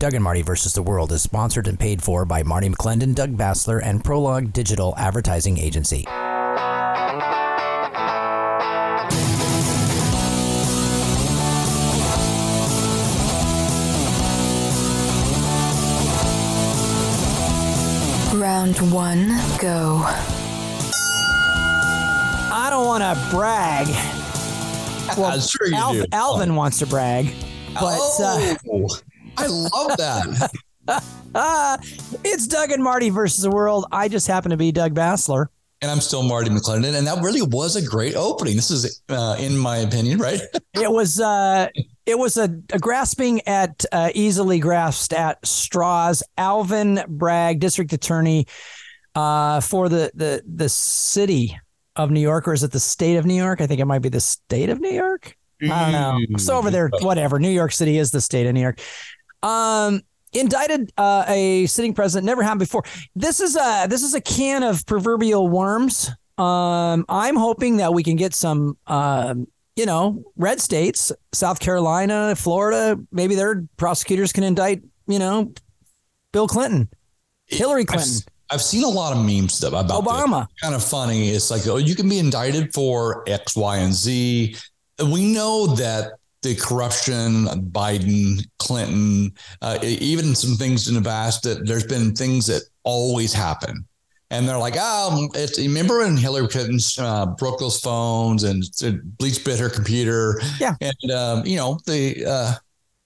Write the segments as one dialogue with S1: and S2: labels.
S1: Doug and Marty versus the World is sponsored and paid for by Marty McClendon, Doug Basler, and Prologue Digital Advertising Agency.
S2: Round one, go.
S3: I don't want to brag. Well,
S4: sure you
S3: Al-
S4: do.
S3: Alvin wants to brag, but uh,
S4: oh, I love that.
S3: uh, it's Doug and Marty versus the world. I just happen to be Doug Basler.
S4: and I'm still Marty McClendon, and that really was a great opening. This is, uh, in my opinion, right?
S3: It was uh, it was a, a grasping at uh, easily grasped at straws. Alvin Bragg, district attorney uh, for the the the city of New York, or is it the state of New York? I think it might be the state of New York. I don't know. So over there, whatever. New York City is the state of New York. Um, indicted uh, a sitting president. Never happened before. This is a this is a can of proverbial worms. Um, I'm hoping that we can get some, um, you know, red states, South Carolina, Florida. Maybe their prosecutors can indict, you know, Bill Clinton, Hillary Clinton,
S4: I've seen a lot of meme stuff about.
S3: Obama.
S4: Kind of funny. It's like, oh, you can be indicted for X, Y, and Z. We know that the corruption, Biden, Clinton, uh, even some things in the past that there's been things that always happen. And they're like, um, it's, remember when Hillary Clinton uh, broke those phones and bleach bit her computer?
S3: Yeah.
S4: And, um, you know, the, uh,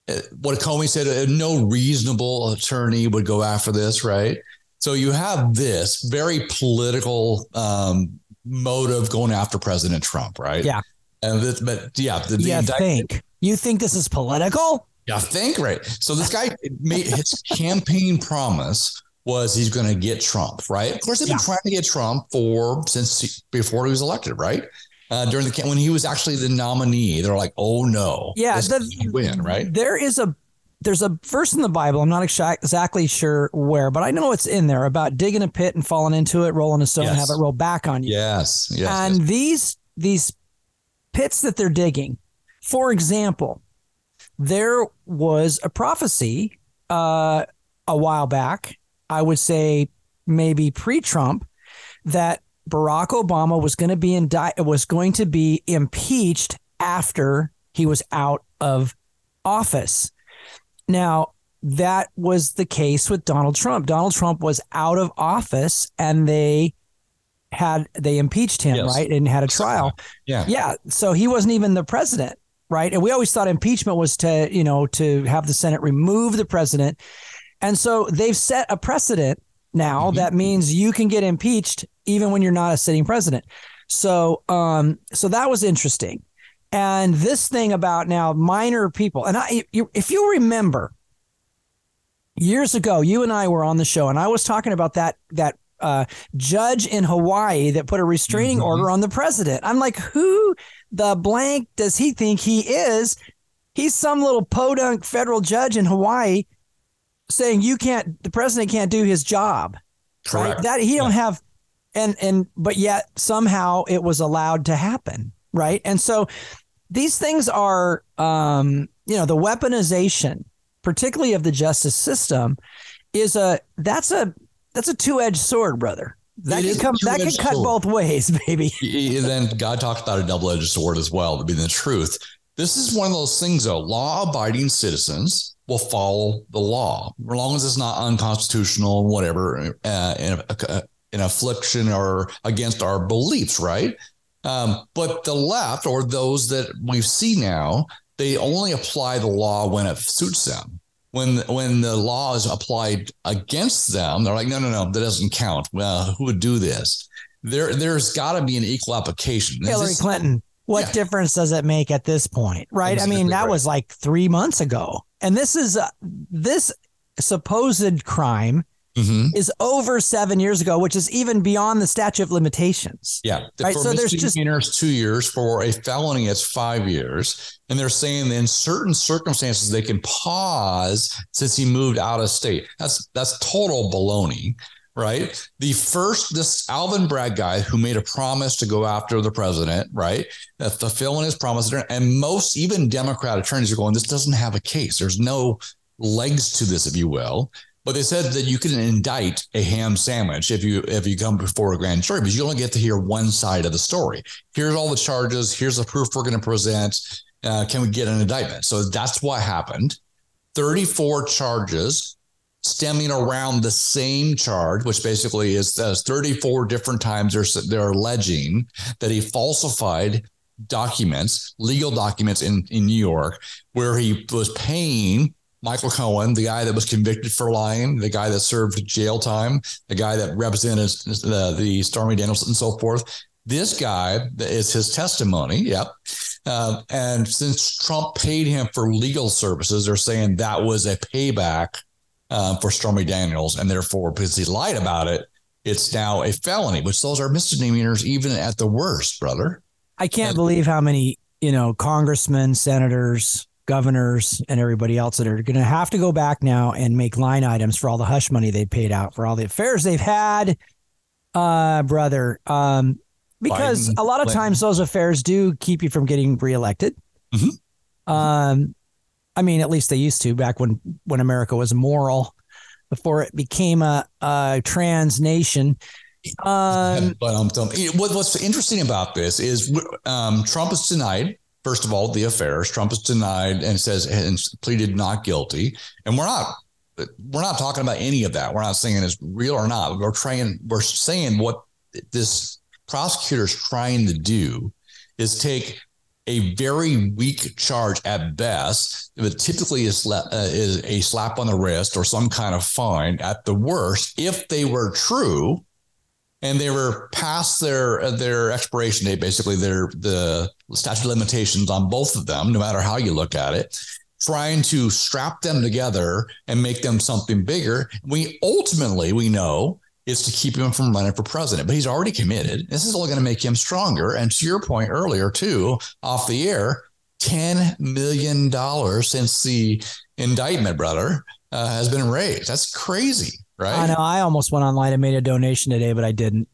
S4: uh, what Comey said, uh, no reasonable attorney would go after this, right? So you have this very political um, motive going after President Trump, right?
S3: Yeah.
S4: And this, but yeah, the, the
S3: You
S4: indictment-
S3: think you think this is political?
S4: yeah, think right. So this guy made his campaign promise was he's going to get Trump, right? Of course, they've been
S3: Yeah.
S4: trying to get Trump for since before he was elected, right? Uh, during the when he was actually the nominee, they're like, "Oh no,
S3: Yeah, the-
S4: win, right?"
S3: There is a there's a verse in the Bible. I'm not exactly sure where, but I know it's in there about digging a pit and falling into it, rolling a stone, and have it roll back on you.
S4: Yes, yes,
S3: and
S4: yes.
S3: these these pits that they're digging, for example, there was a prophecy uh, a while back. I would say maybe pre-Trump that Barack Obama was going to be was going to be impeached after he was out of office. Now, that was the case with Donald Trump. Donald Trump was out of office and they had they impeached him,
S4: Yes.
S3: right? And had a trial.
S4: yeah,
S3: Yeah. So he wasn't even the president, right? And we always thought impeachment was to, you know, to have the Senate remove the president. And so they've set a precedent now
S4: Mhm.
S3: that means you can get impeached even when you're not a sitting president. So um so that was interesting. And this thing about now minor people and I you, if you remember years ago you and I were on the show and I was talking about that that uh, judge in Hawaii that put a restraining
S4: Mhm.
S3: order on the president. I'm like, who the blank does he think he is? He's some little podunk federal judge in Hawaii saying you can't, the president can't do his job.
S4: correct.
S3: Right? That he don't have, and and but yet somehow it was allowed to happen, right? And so these things are, um, you know, the weaponization, particularly of the justice system, is a that's a that's a two edged sword, brother. That
S4: It
S3: can come. That can cut
S4: sword.
S3: both ways, baby.
S4: And then God talked about a double edged sword as well, to be the truth. This is one of those things, though. Law abiding citizens will follow the law as long as it's not unconstitutional, whatever, uh, in, a, in affliction or against our beliefs, right? Um, but the left or those that we see now, they only apply the law when it suits them. When when the law is applied against them, they're like, no, no, no, that doesn't count. Well, who would do this? There, there's got to be an equal application.
S3: Hillary
S4: this-
S3: Clinton. What
S4: Yeah.
S3: difference does it make at this point, right? I mean, that
S4: right.
S3: was like three months ago, and this is uh, this supposed crime
S4: Mhm.
S3: is over seven years ago, which is even beyond the statute of limitations.
S4: Yeah.
S3: Right,
S4: for
S3: so there's just-
S4: two years. For a felony, it's five years. And they're saying that in certain circumstances they can pause since he moved out of state. That's that's total baloney, right? The first this Alvin Bragg guy who made a promise to go after the president, right? That's fulfilling his promise. And most even Democrat attorneys are going, this doesn't have a case. There's no legs to this, if you will. But they said that you can indict a ham sandwich if you if you come before a grand jury because you only get to hear one side of the story. Here's all the charges. Here's the proof we're going to present. Uh, can we get an indictment? So that's what happened. 34 charges stemming around the same charge, which basically is uh, 34 different times they're, they're alleging that he falsified documents, legal documents in, in New York, where he was paying Michael Cohen, the guy that was convicted for lying, the guy that served jail time, the guy that represented the, the Stormy Daniels and so forth. This guy is his testimony. Yep. Uh, and since Trump paid him for legal services, they're saying that was a payback uh, for Stormy Daniels. And therefore, because he lied about it, it's now a felony, which those are misdemeanors even at the worst, brother.
S3: I can't and, believe how many, you know, congressmen, senators, governors, and everybody else that are going to have to go back now and make line items for all the hush money they paid out for all the affairs they've had. Uh, brother. Um, because Biden, a lot of Clinton. times those affairs do keep you from getting reelected. Mm-hmm. Um, I mean, at least they used to back when when America was moral, before it became a, a trans nation. Um,
S4: but um, what, what's interesting about this is um, Trump is denied. First of all, the affairs. Trump is denied and says and pleaded not guilty. And we're not we're not talking about any of that. We're not saying it's real or not. We're trying. We're saying what this prosecutor is trying to do is take a very weak charge at best, but typically is, uh, is a slap on the wrist or some kind of fine at the worst, if they were true and they were past their their expiration date, basically their the statute limitations on both of them, no matter how you look at it, trying to strap them together and make them something bigger. We ultimately we know is to keep him from running for president. But he's already committed. This is only going to make him stronger. And to your point earlier, too, off the air, $10 million since the indictment, brother, uh, has been raised. That's crazy, right?
S3: I know. I almost went online and made a donation today, but I didn't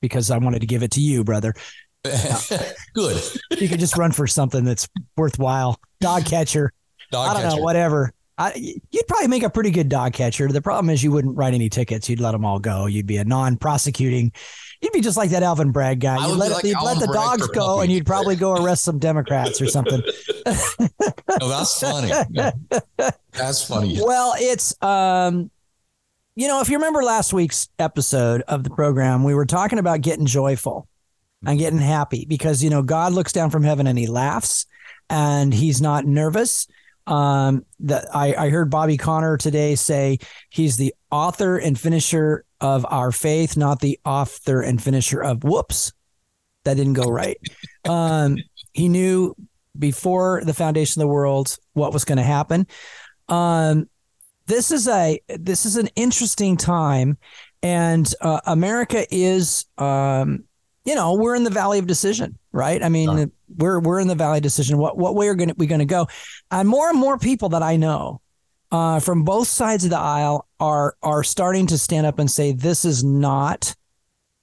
S3: because I wanted to give it to you, brother.
S4: Good.
S3: you could just run for something that's worthwhile. Dog catcher. Dog I don't catcher. know, whatever. I, you'd probably make a pretty good dog catcher. The problem is you wouldn't write any tickets. You'd let them all go. You'd be a non-prosecuting. You'd be just like that Alvin Bragg guy. You'd let, like let the Bragg dogs go, and you'd probably go arrest some Democrats or something.
S4: oh, that's funny. That's funny.
S3: Well, it's um, you know, if you remember last week's episode of the program, we were talking about getting joyful and getting happy because you know God looks down from heaven and He laughs, and He's not nervous um, that I, I heard Bobby Conner today say he's the author and finisher of our faith, not the author and finisher of whoops. That didn't go right. Um, he knew before the foundation of the world what was going to happen. Um, this is a this is an interesting time, and uh, America is um, you know we're in the valley of decision, right? I mean, we're we're in the valley of decision. What what way are gonna, we going to go? And more and more people that I know uh, from both sides of the aisle are are starting to stand up and say this is not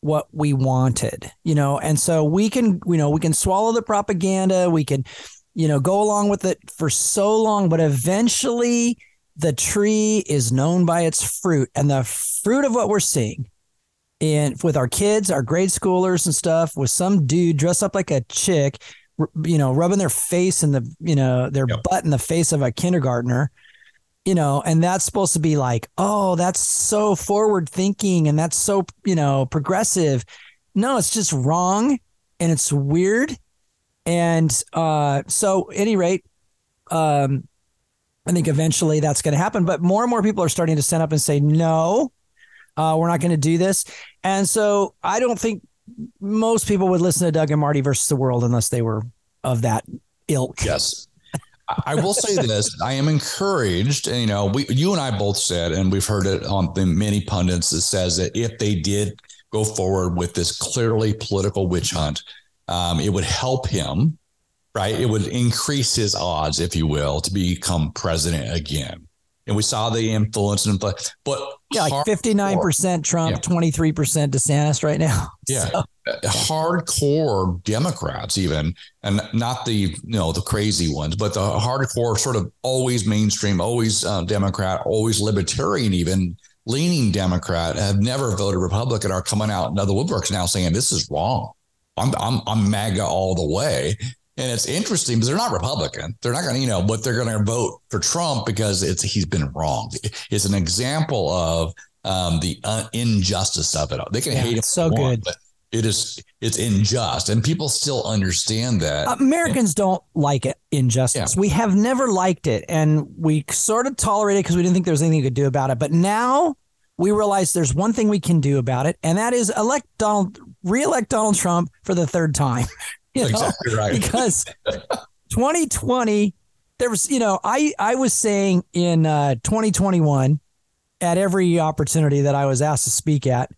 S3: what we wanted, you know. And so we can you know we can swallow the propaganda. We can you know go along with it for so long, but eventually the tree is known by its fruit, and the fruit of what we're seeing in with our kids, our grade schoolers and stuff, with some dude dressed up like a chick you know, rubbing their face in the, you know, their yep. butt in the face of a kindergartner, you know, and that's supposed to be like, oh, that's so forward thinking and that's so, you know, progressive. No, it's just wrong and it's weird. And uh, so, any rate, um, I think eventually that's going to happen. But more and more people are starting to stand up and say, no, uh, we're not going to do this. And so I don't think most people would listen to Doug and Marty versus the world unless they were of that ilk.
S4: Yes. I will say this: I am encouraged. And, you know, we, you and I both said, and we've heard it on the many pundits that says that if they did go forward with this clearly political witch hunt, um, it would help him, right? It would increase his odds, if you will, to become president again. And we saw the influence, and but
S3: yeah, like fifty nine percent Trump, twenty three percent DeSantis right now.
S4: Yeah, so. hardcore Democrats, even, and not the you know the crazy ones, but the hardcore sort of always mainstream, always uh, Democrat, always libertarian, even leaning Democrat, have never voted Republican, are coming out of the woodworks now saying this is wrong. I'm I'm I'm MAGA all the way. And it's interesting because they're not Republican. They're not going to, you know, but they're going to vote for Trump because it's he's been wrong. It's an example of um, the uh, injustice of it. They can
S3: Yeah,
S4: hate him
S3: so good.
S4: want, it is it's unjust, and people still understand that.
S3: Americans don't like it injustice. We have never liked it, and we sort of tolerated it because we didn't think there was anything you could do about it. But now we realize there's one thing we can do about it, and that is elect Donald, reelect Donald Trump for the third time. You know?
S4: exactly right.
S3: because 2020 there was you know i i was saying in uh 2021 at every opportunity that i was asked to speak at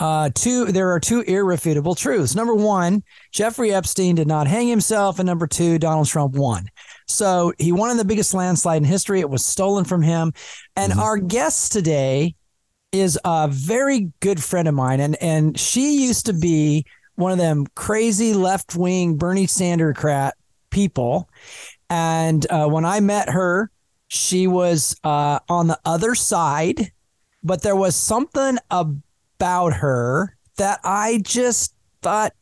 S3: uh two there are two irrefutable truths number one jeffrey epstein did not hang himself and number two donald trump won so he won in the biggest landslide in history it was stolen from him and
S4: Mhm.
S3: our guest today is a very good friend of mine and and she used to be one of them crazy left wing Bernie Sanders people. And uh, when I met her, she was uh, on the other side, but there was something about her that I just thought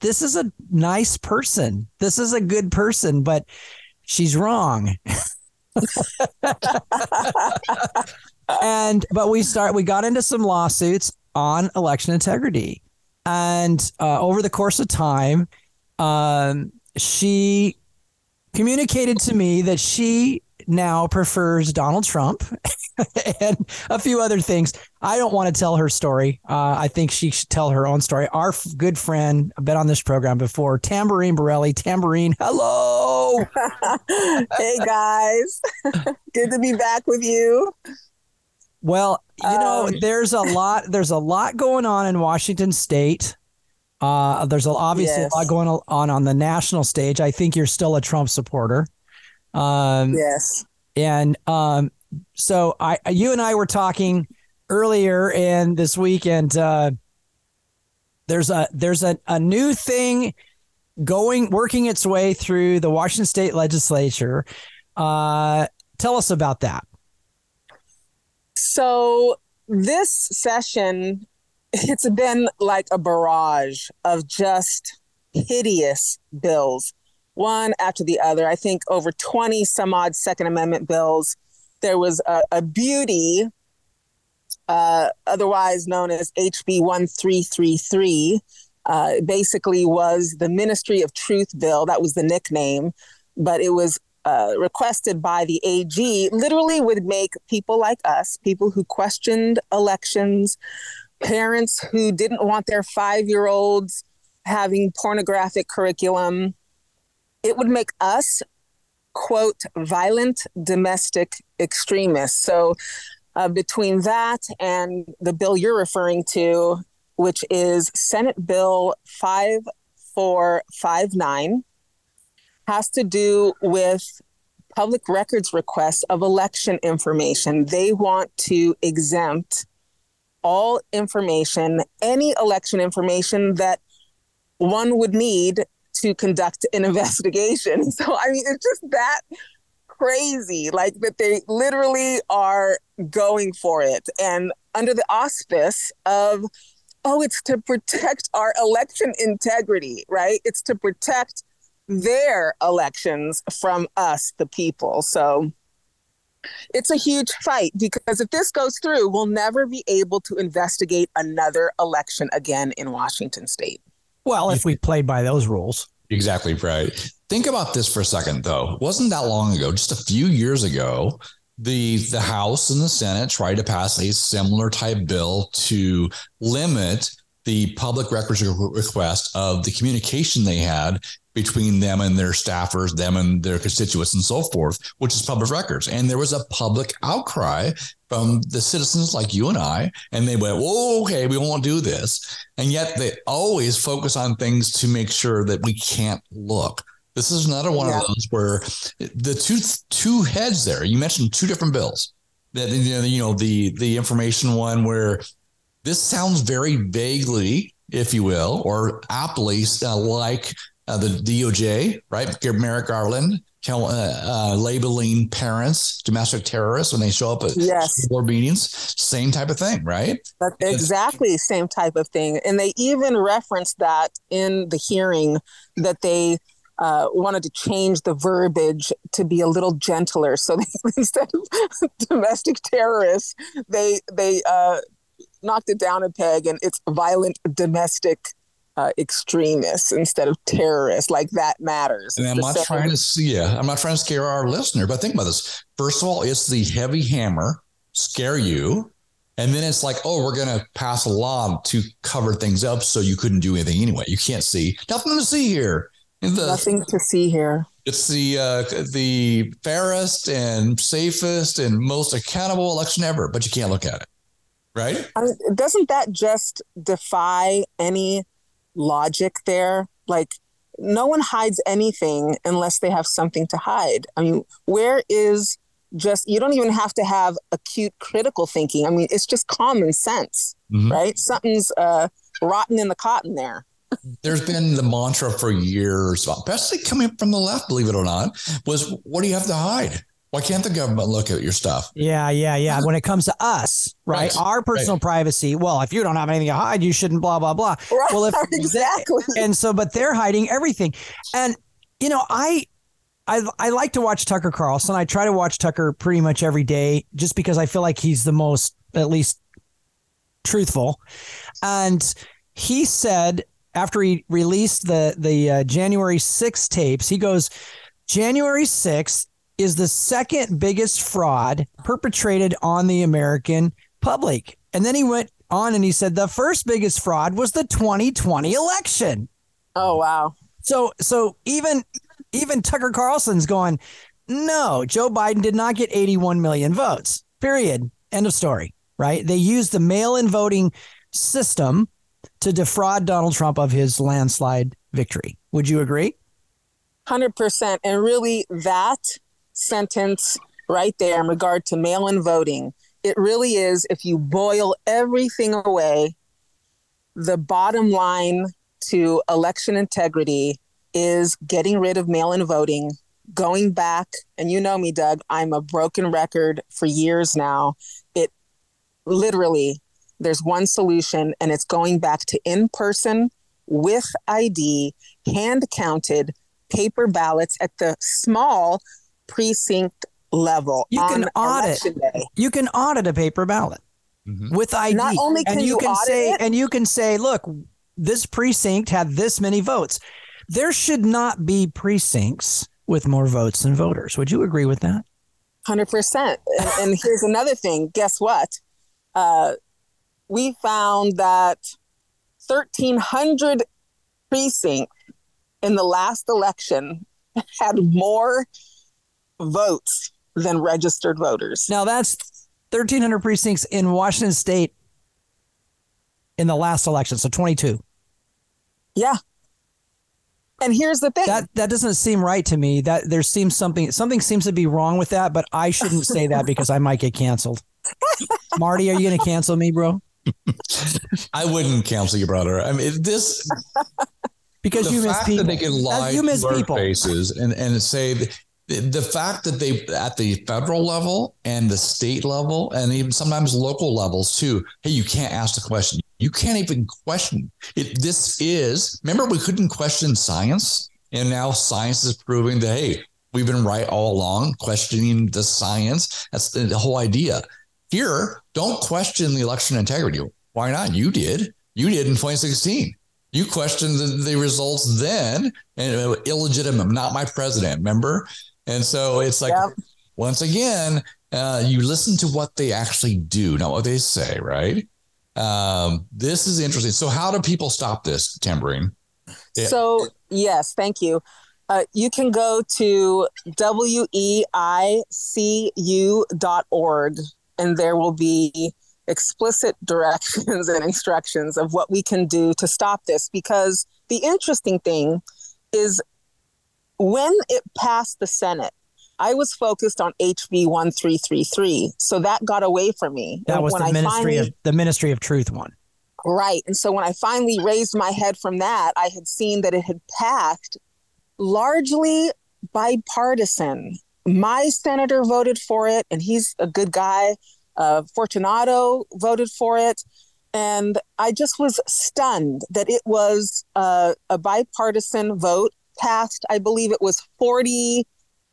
S3: this is a nice person. This is a good person, but she's wrong. and but we start we got into some lawsuits on election integrity and uh, over the course of time um, she communicated to me that she now prefers donald trump and a few other things. I don't want to tell her story. Uh, i think she should tell her own story. Our f- good friend I've been on this program before tamborine borrelli. Tamborine hello!
S5: Hey guys, good to be back with you.
S3: Well, you know,
S5: Um,
S3: there's a lot. There's a lot going on in Washington State. Uh, there's a, obviously
S5: Yes.
S3: a lot going on on the national stage. I think you're still a Trump supporter. Um,
S5: Yes,
S3: and um, so I, you and I were talking earlier in this week, and uh, there's a there's a, a new thing going working its way through the Washington State Legislature. Uh, tell us about that.
S5: So this session, it's been like a barrage of just hideous bills, one after the other. I think over 20 some odd Second Amendment bills. There was a, a beauty, uh, otherwise known as HB 1333. Uh, basically was the Ministry of Truth bill. That was the nickname, but it was uh, requested by the AG. Literally, would make people like us, people who questioned elections, parents who didn't want their five-year-olds having pornographic curriculum. It would make us quote violent domestic extremists. So. Uh, between that and the bill you're referring to, which is Senate Bill 5459, has to do with public records requests of election information. They want to exempt all information, any election information that one would need to conduct an investigation. So, I mean, it's just that crazy, like that they literally are going for it. And under the auspice of, oh, it's to protect our election integrity, right? It's to protect their elections from us, the people. So it's a huge fight because if this goes through, we'll never be able to investigate another election again in Washington state.
S3: Well, if we played by those rules.
S4: Exactly right. Think about this for a second, though. It wasn't that long ago, just a few years ago, the the House and the Senate tried to pass a similar type bill to limit the public records request of the communication they had between them and their staffers, them and their constituents, and so forth, which is public records. And there was a public outcry from the citizens like you and I, and they went, "Whoa, okay, we won't do this." And yet they always focus on things to make sure that we can't look. This is another one
S5: Yeah.
S4: of those where the two two heads there. You mentioned two different bills. That you know, you know the the information one where this sounds very vaguely if you will, or aptly uh, like uh, the DOJ, right? Merrick Garland uh, uh, labeling parents domestic terrorists when they show up at
S5: yes.
S4: board meetings. Same type of thing, right?
S5: But exactly same type of thing. And they even referenced that in the hearing that they uh, wanted to change the verbiage to be a little gentler. So they, instead of domestic terrorists, they they uh, knocked it down a peg, and it's violent domestic uh, extremists instead of terrorists. Like that matters.
S4: And I'm not trying to see. Yeah, I'm not trying to scare our listener, but think about this. First of all, it's the heavy hammer scare you. And then it's like, oh, we're going to pass a law to cover things up so you couldn't do anything anyway. You can't see. Nothing to see here.
S5: The, Nothing to see here.
S4: It's the uh, the fairest and safest and most accountable election ever, but you can't look at it, right?
S5: I doesn't that just defy any logic there? Like, no one hides anything unless they have something to hide. I mean, where is just you don't even have to have acute critical thinking. I mean, it's just common sense, mm-hmm. right? Something's uh, rotten in the cotton there
S4: there's been the mantra for years, especially coming from the left, believe it or not, was what do you have to hide? Why can't the government look at your stuff?
S3: Yeah, yeah, yeah. When it comes to us, right? right. Our personal right. privacy. Well, if you don't have anything to hide, you shouldn't. Blah blah blah.
S5: Right.
S3: Well,
S5: if exactly.
S3: And so, but they're hiding everything. And you know, I, I, I like to watch Tucker Carlson. I try to watch Tucker pretty much every day, just because I feel like he's the most, at least, truthful. And he said after he released the the uh, January 6th tapes, he goes, January 6th is the second biggest fraud perpetrated on the American public. And then he went on and he said the first biggest fraud was the 2020 election.
S5: Oh wow.
S3: So so even even Tucker Carlson's going, no, Joe Biden did not get 81 million votes. Period. End of story. Right? They used the mail-in voting system to defraud Donald Trump of his landslide victory. Would you agree?
S5: 100%. And really, that sentence right there in regard to mail in voting, it really is, if you boil everything away, the bottom line to election integrity is getting rid of mail in voting, going back. And you know me, Doug, I'm a broken record for years now. It literally there's one solution, and it's going back to in person with ID, hand counted paper ballots at the small precinct level.
S3: You can audit. You can audit a paper ballot mm-hmm. with ID.
S5: Not only can
S3: and you,
S5: you
S3: can say,
S5: it,
S3: and you can say, look, this precinct had this many votes. There should not be precincts with more votes than voters. Would you agree with that?
S5: Hundred percent. And here's another thing. Guess what? Uh, we found that 1,300 precincts in the last election had more votes than registered voters.
S3: Now that's 1,300 precincts in Washington state in the last election, so 22.
S5: Yeah. And here's the thing.
S3: That that doesn't seem right to me. That there seems something something seems to be wrong with that, but I shouldn't say that because I might get canceled. Marty, are you going to cancel me, bro?
S4: I wouldn't cancel your brother. I mean, this
S3: because you miss people.
S4: That they can lie you miss to people. faces and and say the, fact that they at the federal level and the state level and even sometimes local levels too. Hey, you can't ask the question. You can't even question it. This is remember we couldn't question science, and now science is proving that hey, we've been right all along, questioning the science. That's the, the whole idea. Here, don't question the election integrity. Why not? You did. You did in 2016. You questioned the, the results then and illegitimate, not my president, remember? And so it's like, yep. once again, uh, you listen to what they actually do, not what they say, right? Um, this is interesting. So, how do people stop this tampering?
S5: So, yes, thank you. Uh, you can go to weicu.org and there will be explicit directions and instructions of what we can do to stop this. Because the interesting thing is when it passed the Senate, I was focused on HB 1333. So that got away from me.
S3: That was the Ministry finally, of the Ministry of Truth one.
S5: Right. And so when I finally raised my head from that, I had seen that it had passed largely bipartisan. My senator voted for it, and he's a good guy. Uh, Fortunato voted for it. And I just was stunned that it was uh, a bipartisan vote passed. I believe it was 40,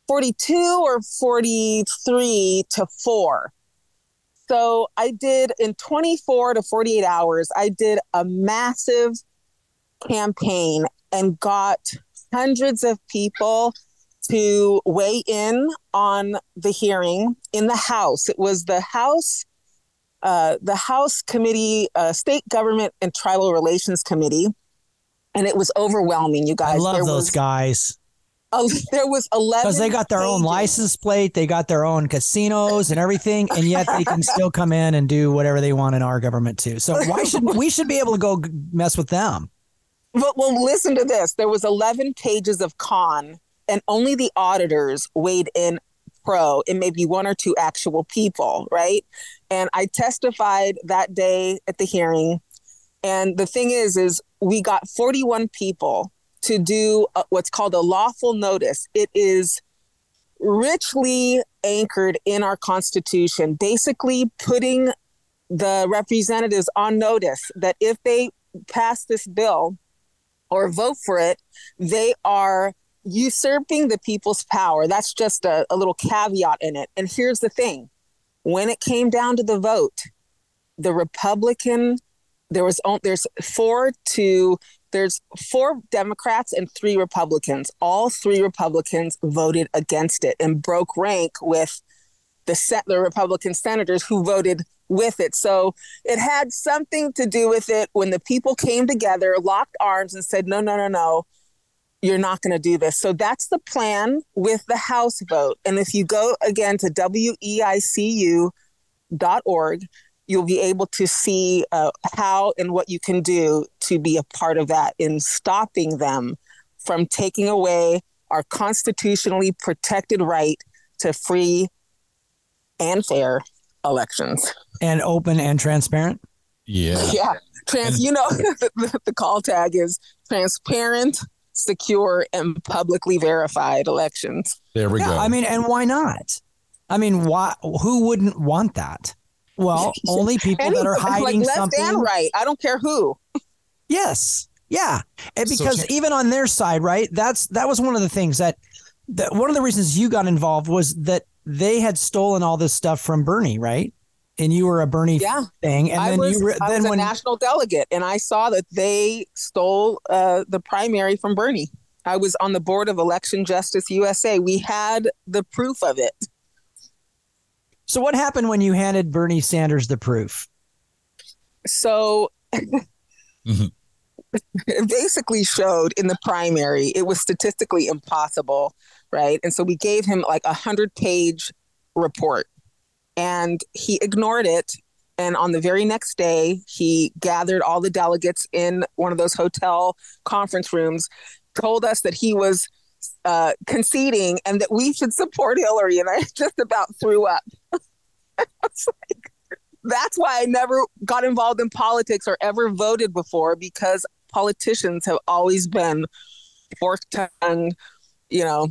S5: 42 or 43 to 4. So I did in 24 to 48 hours, I did a massive campaign and got hundreds of people to weigh in on the hearing in the House. It was the House, uh, the House Committee, uh, State Government and Tribal Relations Committee, and it was overwhelming. You guys,
S3: I love
S5: there
S3: those
S5: was,
S3: guys
S5: uh, there was eleven
S3: because they got their own license plate, they got their own casinos and everything, and yet they can still come in and do whatever they want in our government too. So why should we should be able to go mess with them?
S5: But well, listen to this. There was 11 pages of con, and only the auditors weighed in pro, and maybe one or two actual people, right? And I testified that day at the hearing. And the thing is, is we got 41 people to do uh, what's called a lawful notice. It is richly anchored in our Constitution, basically putting the representatives on notice that if they pass this bill, or vote for it, they are usurping the people's power. That's just a, a little caveat in it. And here's the thing when it came down to the vote, the Republican, there was on- there's four to there's four Democrats and three Republicans. All three Republicans voted against it and broke rank with the set the Republican senators who voted with it. So it had something to do with it when the people came together, locked arms, and said, no, no, no, no, you're not going to do this. So that's the plan with the House vote. And if you go again to weicu.org, you'll be able to see uh, how and what you can do to be a part of that in stopping them from taking away our constitutionally protected right to free and fair elections.
S3: And open and transparent.
S4: Yeah.
S5: Yeah. Trans, you know, the, the call tag is transparent, secure, and publicly verified elections.
S4: There we
S3: Yeah,
S4: go.
S3: I mean, and why not? I mean, why? Who wouldn't want that? Well, only people that are
S5: Any-
S3: hiding
S5: like left
S3: something.
S5: and right. I don't care who.
S3: Yes. Yeah. And because
S4: can-
S3: even on their side, right? That's that was one of the things that that one of the reasons you got involved was that they had stolen all this stuff from Bernie, right? And you were a Bernie
S5: Yeah.
S3: thing, and
S5: I
S3: then
S5: was,
S3: you re-
S5: I
S3: then
S5: was a national delegate, and I saw that they stole uh, the primary from Bernie. I was on the board of Election Justice USA. We had the proof of it.
S3: So what happened when you handed Bernie Sanders the proof?
S5: So
S4: Mhm.
S5: it basically showed in the primary it was statistically impossible, right? And so we gave him like a hundred page report, and he ignored it. And on the very next day, he gathered all the delegates in one of those hotel conference rooms, told us that he was uh, conceding and that we should support Hillary. And I just about threw up. I was like, that's why I never got involved in politics or ever voted before because politicians have always been fork tongued, you know,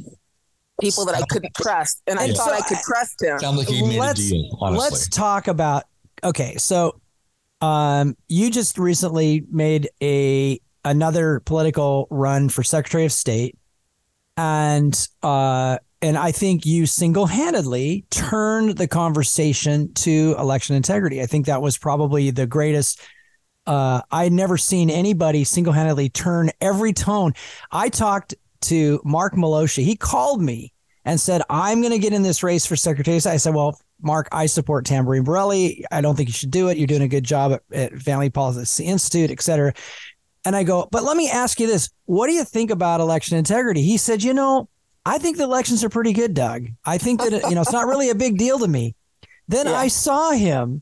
S5: people that I couldn't trust. And I
S4: Yeah.
S5: thought I could trust him.
S4: Sounds like you made
S3: Let's-
S4: a deal, honestly.
S3: Let's talk about okay, so um you just recently made a another political run for Secretary of State and uh and I think you single-handedly turned the conversation to election integrity. I think that was probably the greatest uh I'd never seen anybody single-handedly turn every tone. I talked to Mark Miloscia. He called me and said, I'm going to get in this race for Secretary I said, Well, Mark, I support Tamborine Borrelli. I don't think you should do it. You're doing a good job at, at Family Policy Institute, et cetera. And I go, But let me ask you this What do you think about election integrity? He said, You know, I think the elections are pretty good, Doug. I think that, you know, it's not really a big deal to me. Then
S5: Yeah.
S3: I saw him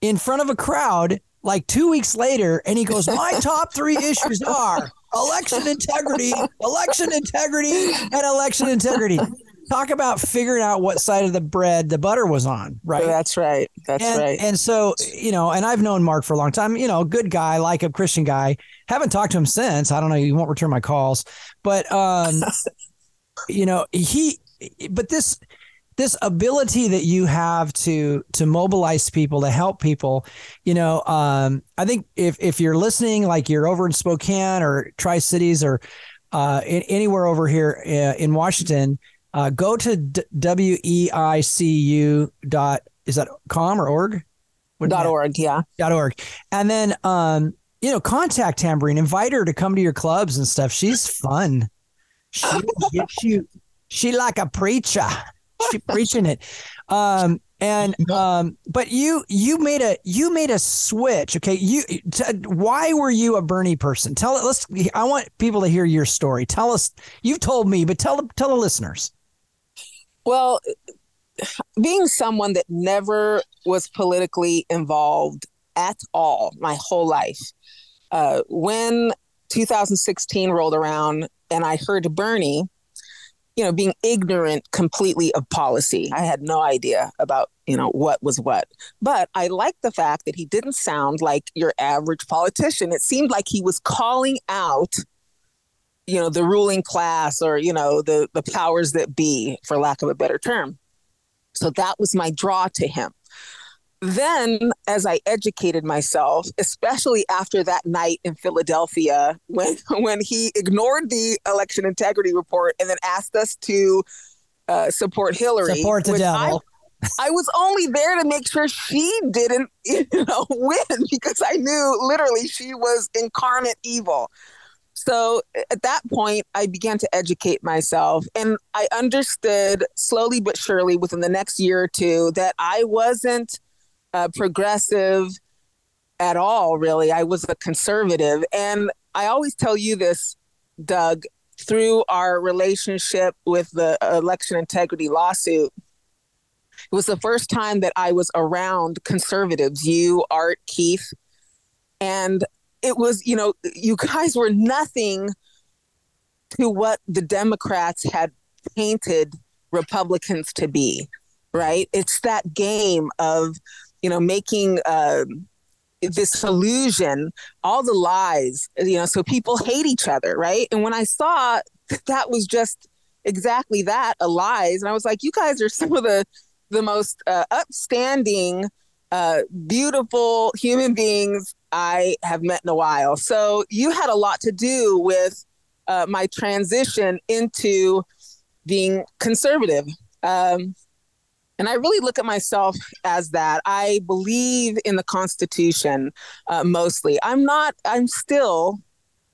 S3: in front of a crowd like two weeks later, and he goes, My top three issues are election integrity, election integrity, and election integrity. Talk about figuring out what side of the bread the butter was on, right?
S5: That's right. That's
S3: and,
S5: right.
S3: And so, you know, and I've known Mark for a long time, you know, good guy, like a Christian guy. Haven't talked to him since. I don't know. He won't return my calls, but, um, you know, he, but this, this ability that you have to to mobilize people to help people you know um, i think if if you're listening like you're over in spokane or tri-cities or uh, in, anywhere over here uh, in washington uh, go to d- weicu dot is that com or org? What-
S5: Dot org. Yeah.
S3: dot org. And then um you know contact tamborine. Invite her to come to your clubs and stuff. She's fun. She will get you she like a preacher. She preaching it. Um and um but you you made a you made a switch okay? You t- why were you a bernie person? Tell it let's i want people to hear your story. Tell us you've told me but tell the tell the listeners
S5: Well, being someone that never was politically involved at all my whole life, uh, when 2016 rolled around and I heard Bernie, you know, being ignorant completely of policy, I had no idea about, you know, what was what. But I liked the fact that he didn't sound like your average politician. It seemed like he was calling out you know the ruling class or you know the the powers that be for lack of a better term. So that was my draw to him. Then as i educated myself especially after that night in philadelphia when when he ignored the election integrity report and then asked us to uh, support hillary
S3: support the
S5: which I-
S3: devil.
S5: I was only there to make sure she didn't, you know, win because I knew literally she was incarnate evil. So at that point, I began to educate myself, and I understood slowly but surely within the next year or two that I wasn't uh, progressive at all. Really, I was a conservative, and I always tell you this, Doug, through our relationship with the election integrity lawsuit. It was the first time that I was around conservatives, you, Art, Keith, and it was, you know, you guys were nothing to what the Democrats had painted Republicans to be, right? It's that game of, you know, making um, this illusion, all the lies, you know, so people hate each other, right? And when I saw that, that was just exactly that, a lies, and I was like, you guys are some of the the most uh, upstanding, uh, beautiful human beings I have met in a while. So you had a lot to do with uh, my transition into being conservative. Um, and I really look at myself as that. I believe in the Constitution uh, mostly. I'm not, I'm still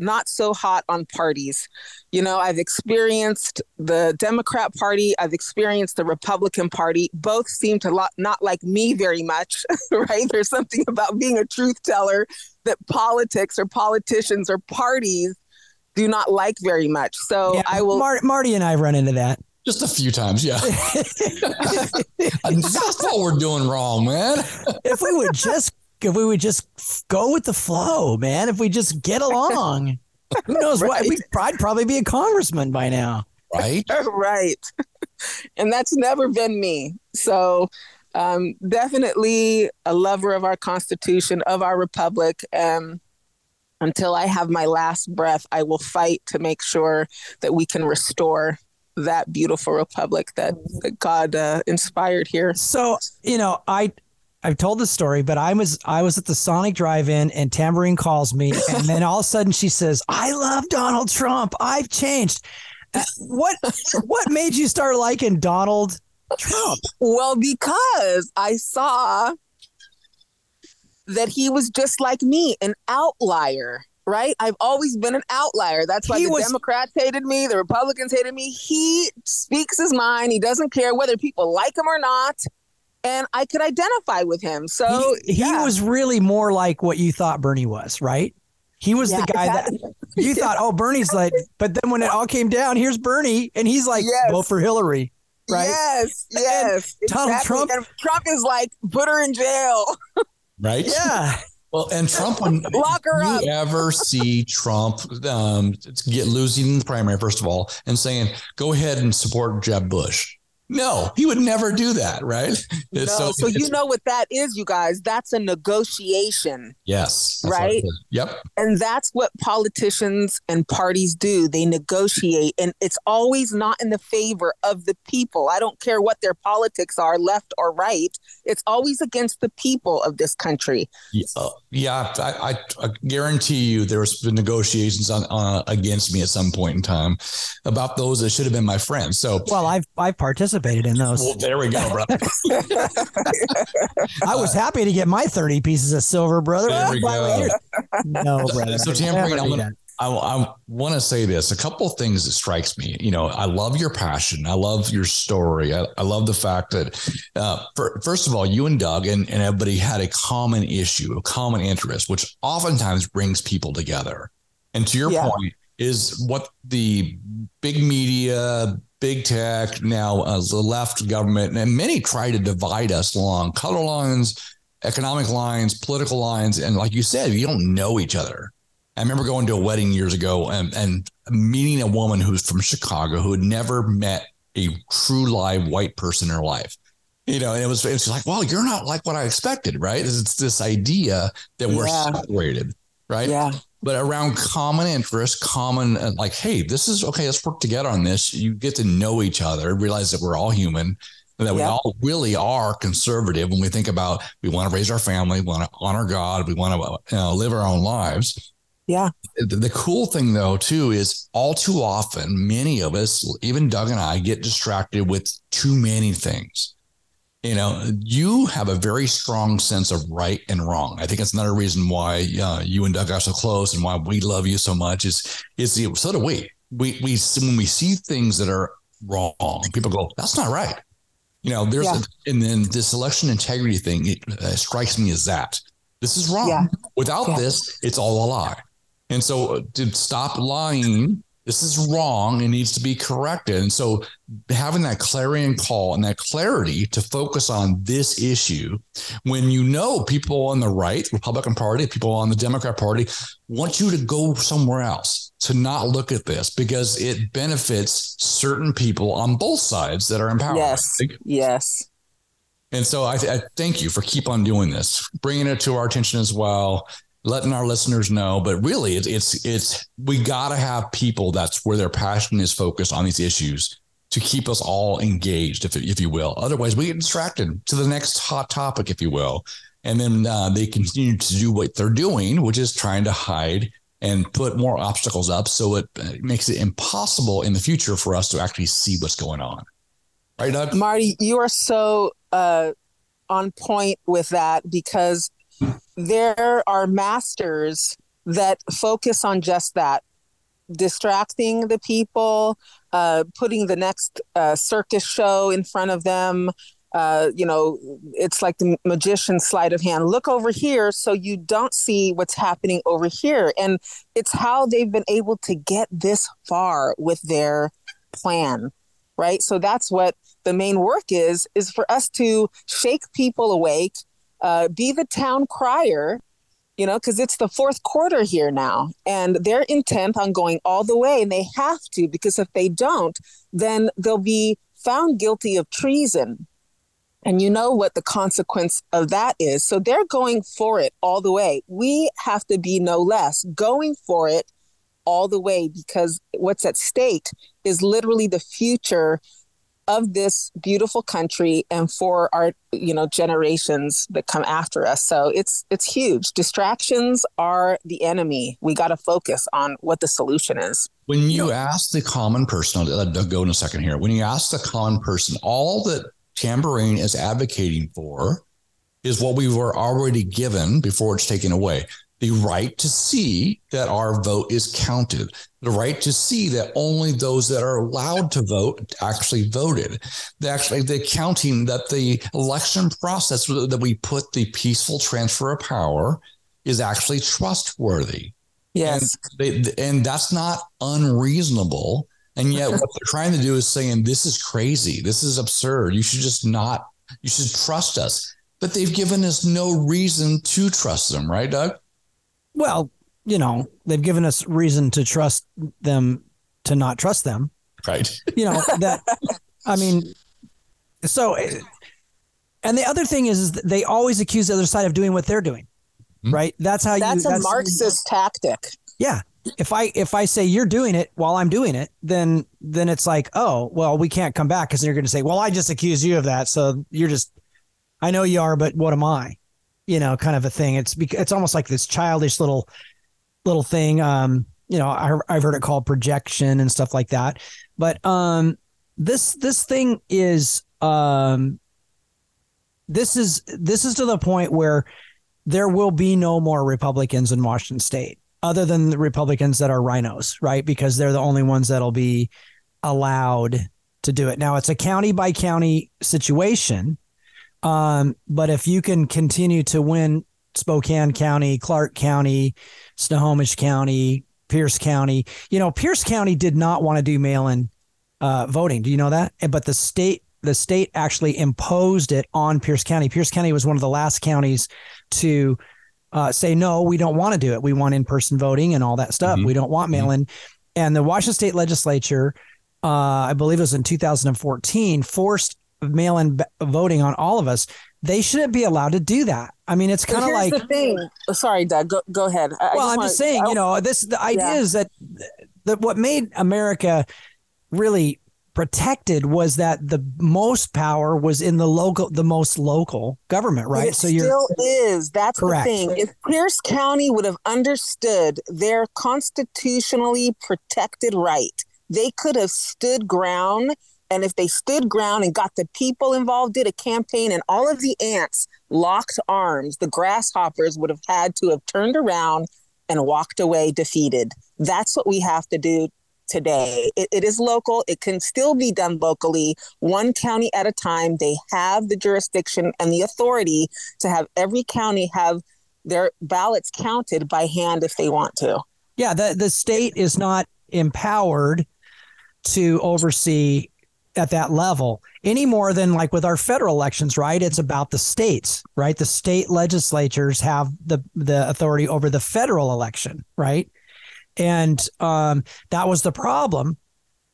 S5: not so hot on parties. You know, I've experienced the Democrat Party, I've experienced the Republican Party. Both seem to lo- not like me very much, right? There's something about being a truth teller that politics or politicians or parties do not like very much. So
S3: Yeah,
S5: I will.
S3: Mar- marty and i've run into that
S4: Just a few times, yeah. That's what we're doing wrong, man.
S3: if we would just if we would just go with the flow, man. If we just get along, who knows what? We'd I'd probably be a congressman by now.
S4: Right?
S5: right. and that's never been me. So, um, definitely a lover of our Constitution, of our Republic. Um, until I have my last breath, I will fight to make sure that we can restore that beautiful republic that, that God uh, inspired here.
S3: So you know, I I've told the story, but I was I was at the Sonic Drive-In, and Tamborine calls me, and then all of a sudden she says, "I love Donald Trump. I've changed." Uh, what what made you start liking Donald Trump?
S5: Well, because I saw that he was just like me, an outlier, right? I've always been an outlier. That's why
S3: He
S5: the
S3: was-
S5: Democrats hated me, the Republicans hated me. He speaks his mind. He doesn't care whether people like him or not. And I could identify with him. So
S3: he, he
S5: yeah.
S3: was really more like what you thought Bernie was, right? He was
S5: Yeah,
S3: the guy that you thought, oh, Bernie's like, but then when it all came down, here's Bernie, and he's like,
S5: Yes.
S3: vote for Hillary, right?
S5: Yes, yes.
S3: Donald
S5: exactly.
S3: Trump-
S5: And Trump is like, put her in jail.
S4: Right?
S3: Yeah.
S4: Well, and Trump, when
S5: Lock her
S4: you
S5: up.
S4: ever see Trump um, get losing the primary, first of all, and saying, go ahead and support Jeb Bush? No, he would never do that, right?
S5: No,
S4: It's-
S5: so, you know what that is, you guys. That's a negotiation.
S4: yes,
S5: Right?
S4: Yep.
S5: And that's what politicians and parties do. They negotiate, and it's always not in the favor of the people. I don't care what their politics are, left or right. It's always against the people of this country.
S4: Yeah, uh, yeah I, I, I guarantee you there's been negotiations on uh, against me at some point in time about those that should have been my friends. So,
S3: Well, I've I've participated in those.
S4: well, there we go, brother.
S3: I was happy to get my thirty pieces of silver, brother.
S4: There we go.
S3: No, brother.
S4: So,
S3: never
S4: I'm gonna- I, I want to say this a couple of things that strikes me you know i love your passion i love your story i, I love the fact that uh, for, first of all you and doug and, and everybody had a common issue a common interest which oftentimes brings people together and to your
S5: Yeah.
S4: point is what the big media big tech now uh, the left government and many try to divide us along color lines economic lines political lines and like you said you don't know each other I remember going to a wedding years ago and, and meeting a woman who's from Chicago who had never met a true live white person in her life. You know, and it was it's like, well, you're not like what I expected, right? It's this idea that we're
S5: Yeah.
S4: separated, right?
S5: Yeah.
S4: But around common interest, common uh, like, hey, this is okay. Let's work together on this. You get to know each other, realize that we're all human, and that we all really are conservative when we think about we want to raise our family, we want to honor God, we want to you know, live our own lives
S5: Yeah.
S4: the, the cool thing though too is all too often many of us even doug and i get distracted with too many things you know you have a very strong sense of right and wrong i think it's another reason why uh, you and doug are so close and why we love you so much is is the so do we we we when we see things that are wrong people go that's not right you know there's
S5: Yeah.
S4: a, and then this election integrity thing it uh, strikes me as that this is wrong
S5: Yeah.
S4: without
S5: Yeah.
S4: this it's all a lie and so uh, to stop lying, this is wrong. It needs to be corrected. And so having that clarion call and that clarity to focus on this issue when you know people on the right, Republican Party, people on the Democrat Party want you to go somewhere else to not look at this because it benefits certain people on both sides that are in power.
S5: Yes. Yes.
S4: And so I, I thank you for keep on doing this, bringing it to our attention as well, letting our listeners know. But really, it's it's it's we got to have people that's where their passion is focused on these issues to keep us all engaged, if if you will. Otherwise, we get distracted to the next hot topic, if you will, and then uh, they continue to do what they're doing, which is trying to hide and put more obstacles up, so it uh, makes it impossible in the future for us to actually see what's going on. Right, Doug?
S5: Marty, you are so uh, on point with that because there are masters that focus on just that distracting the people, uh, putting the next uh, circus show in front of them. Uh, you know, it's like the magician's sleight of hand. Look over here so you don't see what's happening over here. And it's how they've been able to get this far with their plan, right? So that's what the main work is, is for us to shake people awake, uh, be the town crier, you know, because it's the fourth quarter here now, and they're intent on going all the way, and they have to, because if they don't, then they'll be found guilty of treason. And you know what the consequence of that is. So they're going for it all the way. We have to be no less going for it all the way because what's at stake is literally the future of this beautiful country and for our you know generations that come after us. So it's it's huge. Distractions are the enemy. We got to focus on what the solution is.
S4: When you ask the common person, I'll Doug go in a second here. When you ask the common person, all that Tamborine is advocating for is what we were already given before it's taken away the right to see that our vote is counted, the right to see that only those that are allowed to vote actually voted, the actually the counting that the election process that we put the peaceful transfer of power is actually trustworthy.
S5: yes
S4: And, they, and that's not unreasonable. And yet, what they're trying to do is saying, this is crazy. This is absurd. You should just not, you should trust us. but they've given us no reason to trust them, right, Doug?
S3: Well, you know, they've given us reason to trust them to not trust them.
S4: Right.
S3: You know, that, I mean, so, and the other thing is, is that they always accuse the other side of doing what they're doing.
S4: Hmm.
S3: Right. That's how you
S5: That's
S3: you,
S5: a Marxist tactic.
S3: yeah. If I, if I say you're doing it while I'm doing it, then, then it's like, oh, well, we can't come back because you're going to say, well, I just accuse you of that. So you're just, I know you are, but what am I? You know, kind of a thing. It's, it's almost like this childish little, little thing. Um, you know, I, I've heard it called projection and stuff like that. But um, this this thing is um, this is this is to the point where there will be no more Republicans in Washington State, other than the Republicans that are rhinos, right? Because they're the only ones that'll be allowed to do it. Now it's a county by county situation. Um, but if you can continue to win Spokane County, Clark County, Snohomish County, Pierce County. You know, Pierce County did not want to do mail-in uh, voting. Do you know that? But the state the state actually imposed it on Pierce County. Pierce County was one of the last counties to uh, say no, we don't want to do it. We want in-person voting and all that stuff.
S4: Mhm.
S3: We don't want mail-in. And the Washington State Legislature, uh, I believe it was in 2014, forced mail-in b- voting on all of us. They shouldn't be allowed to do that. I mean, it's kind of like
S5: the thing. Oh, Sorry, Doug. Go, go ahead. I, I
S3: well, I'm
S5: wanna-
S3: just saying,
S5: I-
S3: you oh, know, this the idea
S5: Yeah.
S3: is that that what made America really protected was that the most power was in the local, the most local government, right?
S5: It
S3: So you're
S5: still is. That's
S3: Correct.
S5: the thing. If Pierce County would have understood their constitutionally protected right, they could have stood ground. And if they stood ground and got the people involved, did a campaign, and all of the ants locked arms, the grasshoppers would have had to have turned around and walked away defeated. That's what we have to do today. It, it is local. It can still be done locally, one county at a time. They have the jurisdiction and the authority to have every county have their ballots counted by hand if they want to.
S3: yeah, the the state is not empowered to oversee at that level any more than like with our federal elections, right? It's about the states, right? The state legislatures have the the authority over the federal election, right? And um, that was the problem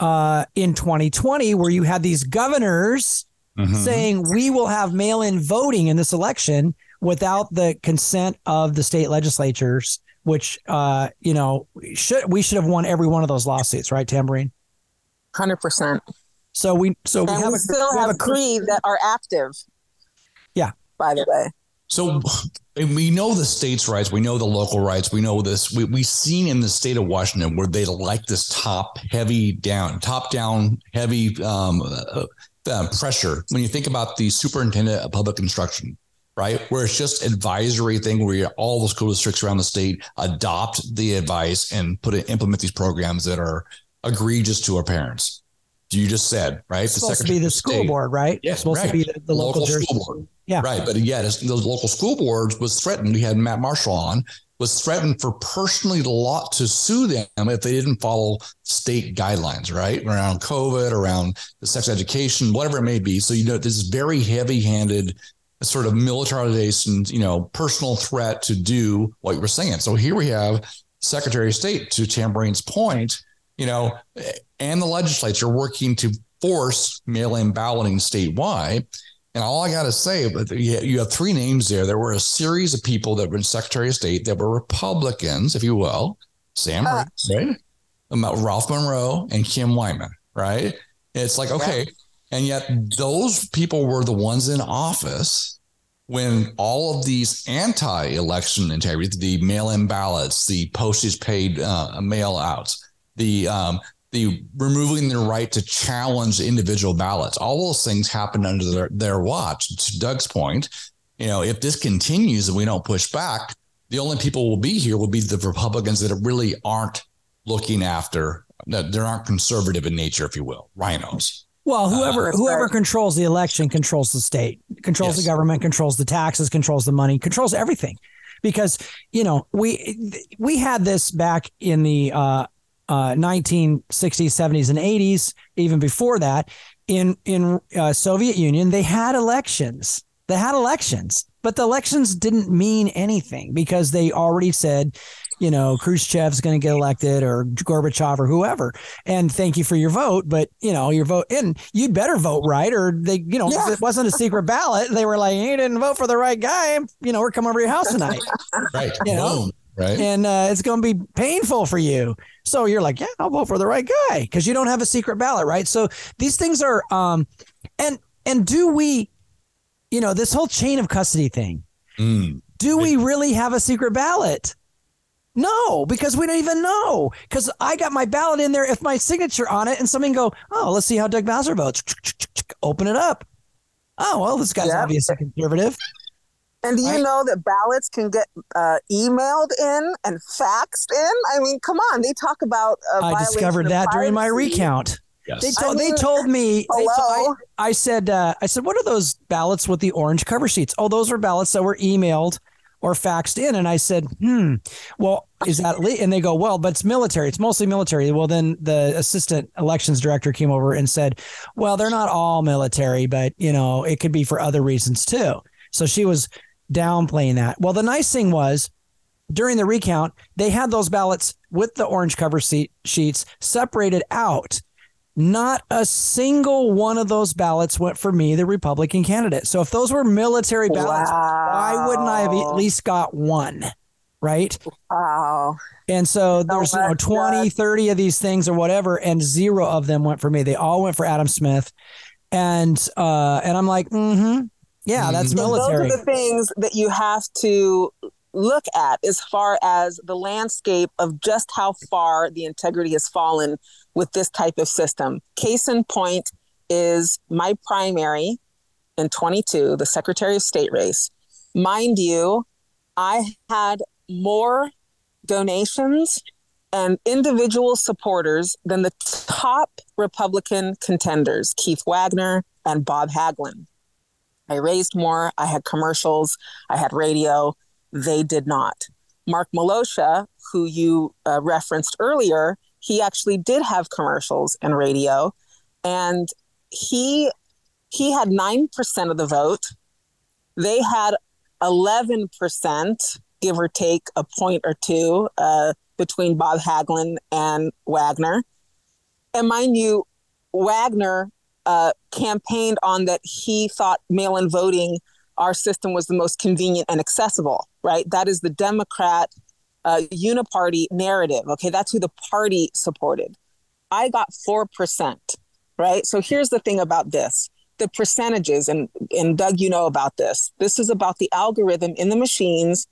S3: uh, in 2020, where you had these governors
S4: Mhm.
S3: saying we will have mail-in voting in this election without the consent of the state legislatures, which uh, you know should we should have won every one of those lawsuits, right, Tamborine?
S5: 100%.
S3: So we so we have
S5: we
S3: a,
S5: still
S3: we
S5: have,
S3: a cr-
S5: three that are active.
S3: Yeah.
S5: By the way.
S4: So and we know the states' rights, we know the local rights, we know this. We we've seen in the state of Washington where they like this top heavy down, top down heavy um, uh, uh, pressure. When you think about the superintendent of public instruction, right, where it's just advisory thing where you, all the school districts around the state adopt the advice and put it, implement these programs that are egregious to our parents. You just said right.
S3: it's
S4: The
S3: supposed to be the school
S4: State.
S3: board, right?
S4: Yeah,
S3: it's supposed
S4: right.
S3: to be the, the local,
S4: school board.
S3: Yeah.
S4: Right. But yet, it's- those local school boards was threatened. We had Matt Marshall on, was threatened for personally to lot to sue them if they didn't follow state guidelines, right? Around COVID, around the sex education, whatever it may be. So, you know, this is very heavy handed sort of militarization, you know, personal threat to do what you were saying. So here we have Secretary of State to Tamborine's point, you know, and the legislature working to force mail-in balloting statewide. And all I got to say, but you have three names there. There were a series of people that were in Secretary of State that were Republicans, if you will. Sam,
S5: Uh.
S4: right? Ralph Munro and Kim Wyman, right? It's like, okay. And yet those people were the ones in office when all of these anti-election integrity, the mail-in ballots, the postage paid uh, mail outs, the um, the removing their right to challenge individual ballots. All those things happened under their, their watch. To Doug's point, you know, if this continues and we don't push back, the only people will be here will be the Republicans that really aren't looking after that they aren't conservative in nature, if you will, rhinos.
S3: Well, whoever
S5: That's
S3: whoever
S5: right.
S3: controls the election controls the state, controls
S4: Yes.
S3: the government, controls the taxes, controls the money, controls everything. Because you know we we had this back in the uh, uh, 1960s, 70s, and 80s. Even before that, in in uh, Soviet Union, they had elections. They had elections, but the elections didn't mean anything because they already said, you know, Khrushchev's going to get elected or Gorbachev or whoever. And thank you for your vote, but you know, your vote and you'd better vote right or they, you know,
S5: Yeah.
S3: it wasn't a secret ballot. They were like, you didn't vote for the right guy. You know, we're coming over your house tonight
S4: Right.
S3: You know?
S4: Boom. Right.
S3: and uh, it's going to be painful for you. So you're like, yeah, I'll vote for the right guy because you don't have a secret ballot, right? So these things are, um, and and do we, you know, this whole chain of custody thing?
S4: Mm.
S3: Do we really have a secret ballot? No, because we don't even know. Because I got my ballot in there, if my signature on it, and somebody go, oh, let's see how Doug Basler votes. Open it up. Oh well, this guy's
S5: Yep.
S3: obviously conservative.
S5: And do you
S3: Right.
S5: know that ballots can get uh, emailed in and faxed in? I mean, come on. They talk about. A
S3: I
S5: violation
S3: discovered
S5: of
S3: that during my recount.
S4: Yes.
S3: They told
S5: I mean,
S3: they told me. They
S5: hello?
S3: told, I, I said uh, I said what are those ballots with the orange cover sheets? Oh, those were ballots that were emailed or faxed in. And I said, hmm, well, is that le-? and they go, well, but it's military. It's mostly military. Well, then the assistant elections director came over and said, well, they're not all military, but you know, it could be for other reasons too. So she was downplaying that. Well, the nice thing was during the recount, they had those ballots with the orange cover seat sheets separated out. Not a single one of those ballots went for me, the Republican candidate. So if those were military ballots, why wouldn't I have at least got one? Right.
S5: Wow.
S3: And so there's you know 20, 30 of these things or whatever, and zero of them went for me. They all went for Adam Smith. And uh and I'm like, mm-hmm. Yeah, that's
S4: Mhm.
S5: So
S3: military.
S5: Those are the things that you have to look at as far as the landscape of just how far the integrity has fallen with this type of system. Case in point is my primary in 22, the Secretary of State race. Mind you, I had more donations and individual supporters than the top Republican contenders, Keith Wagoner and Bob Hagglund. I raised more. I had commercials. I had radio. They did not. Mark Miloscia, who you uh, referenced earlier, he actually did have commercials and radio, and he he had nine percent of the vote. They had eleven percent, give or take a point or two, uh, between Bob Hagglund and Wagoner. And mind you, Wagoner uh, campaigned on that he thought mail in voting, our system was the most convenient and accessible, right? That is the Democrat uh, uniparty narrative. Okay, that's who the party supported. I got 4%, right? So here's the thing about this the percentages, and, and Doug, you know about this. This is about the algorithm in the machines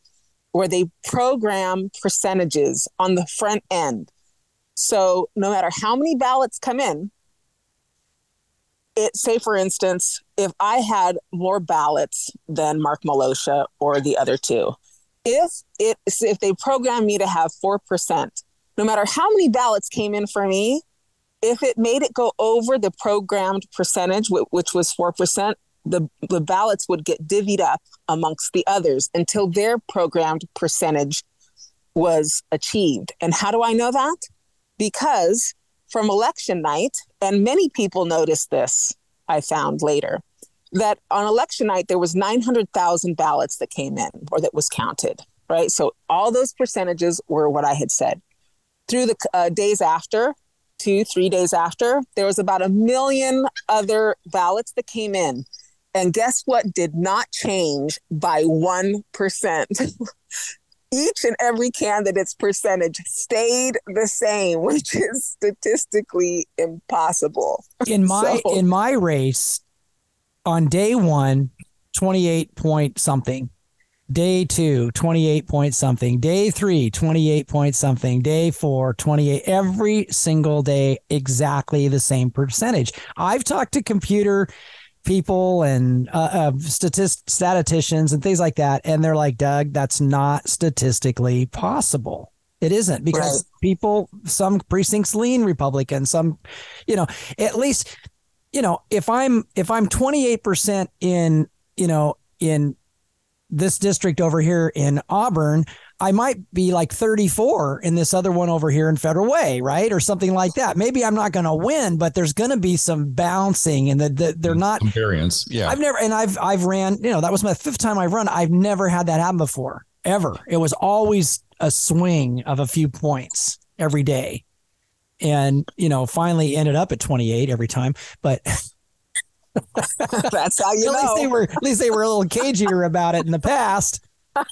S5: where they program percentages on the front end. So no matter how many ballots come in, it say for instance if i had more ballots than Mark Miloscia or the other two if it if they programmed me to have 4% no matter how many ballots came in for me if it made it go over the programmed percentage which was 4% the, the ballots would get divvied up amongst the others until their programmed percentage was achieved. And how do i know that? Because from election night, and many people noticed this, I found later, that on election night, there was 900,000 ballots that came in or that was counted, right? So all those percentages were what I had said. Through the uh, days after, two, three days after, there was about a million other ballots that came in. And guess what did not change by 1%? each and every candidate's percentage stayed the same, which is statistically impossible.
S3: in my
S5: So-
S3: in my race on day one 28 point something. Day two 28 point something. Day three 28 point something. Day four 28 every single day exactly the same percentage. I've talked to computer people and uh, uh, statist- statisticians and things like that. And they're like doug that's not statistically possible. It isn't because people some precincts lean republican some you know at least you know if i'm if i'm 28% in you know in this district over here in auburn I might be like 34 in this other one over here in Federal Way, right? Or something like that. Maybe I'm not going to win, but there's going to be some bouncing and the, the, they're mm, not
S4: variance. Yeah.
S3: I've never, and I've, I've ran, you know, that was my fifth time I've run. I've never had that happen before, ever. It was always a swing of a few points every day. And, you know, finally ended up at 28 every time. But
S5: that's how you
S3: at
S5: know.
S3: least they were, at least they were a little cagier about it in the past.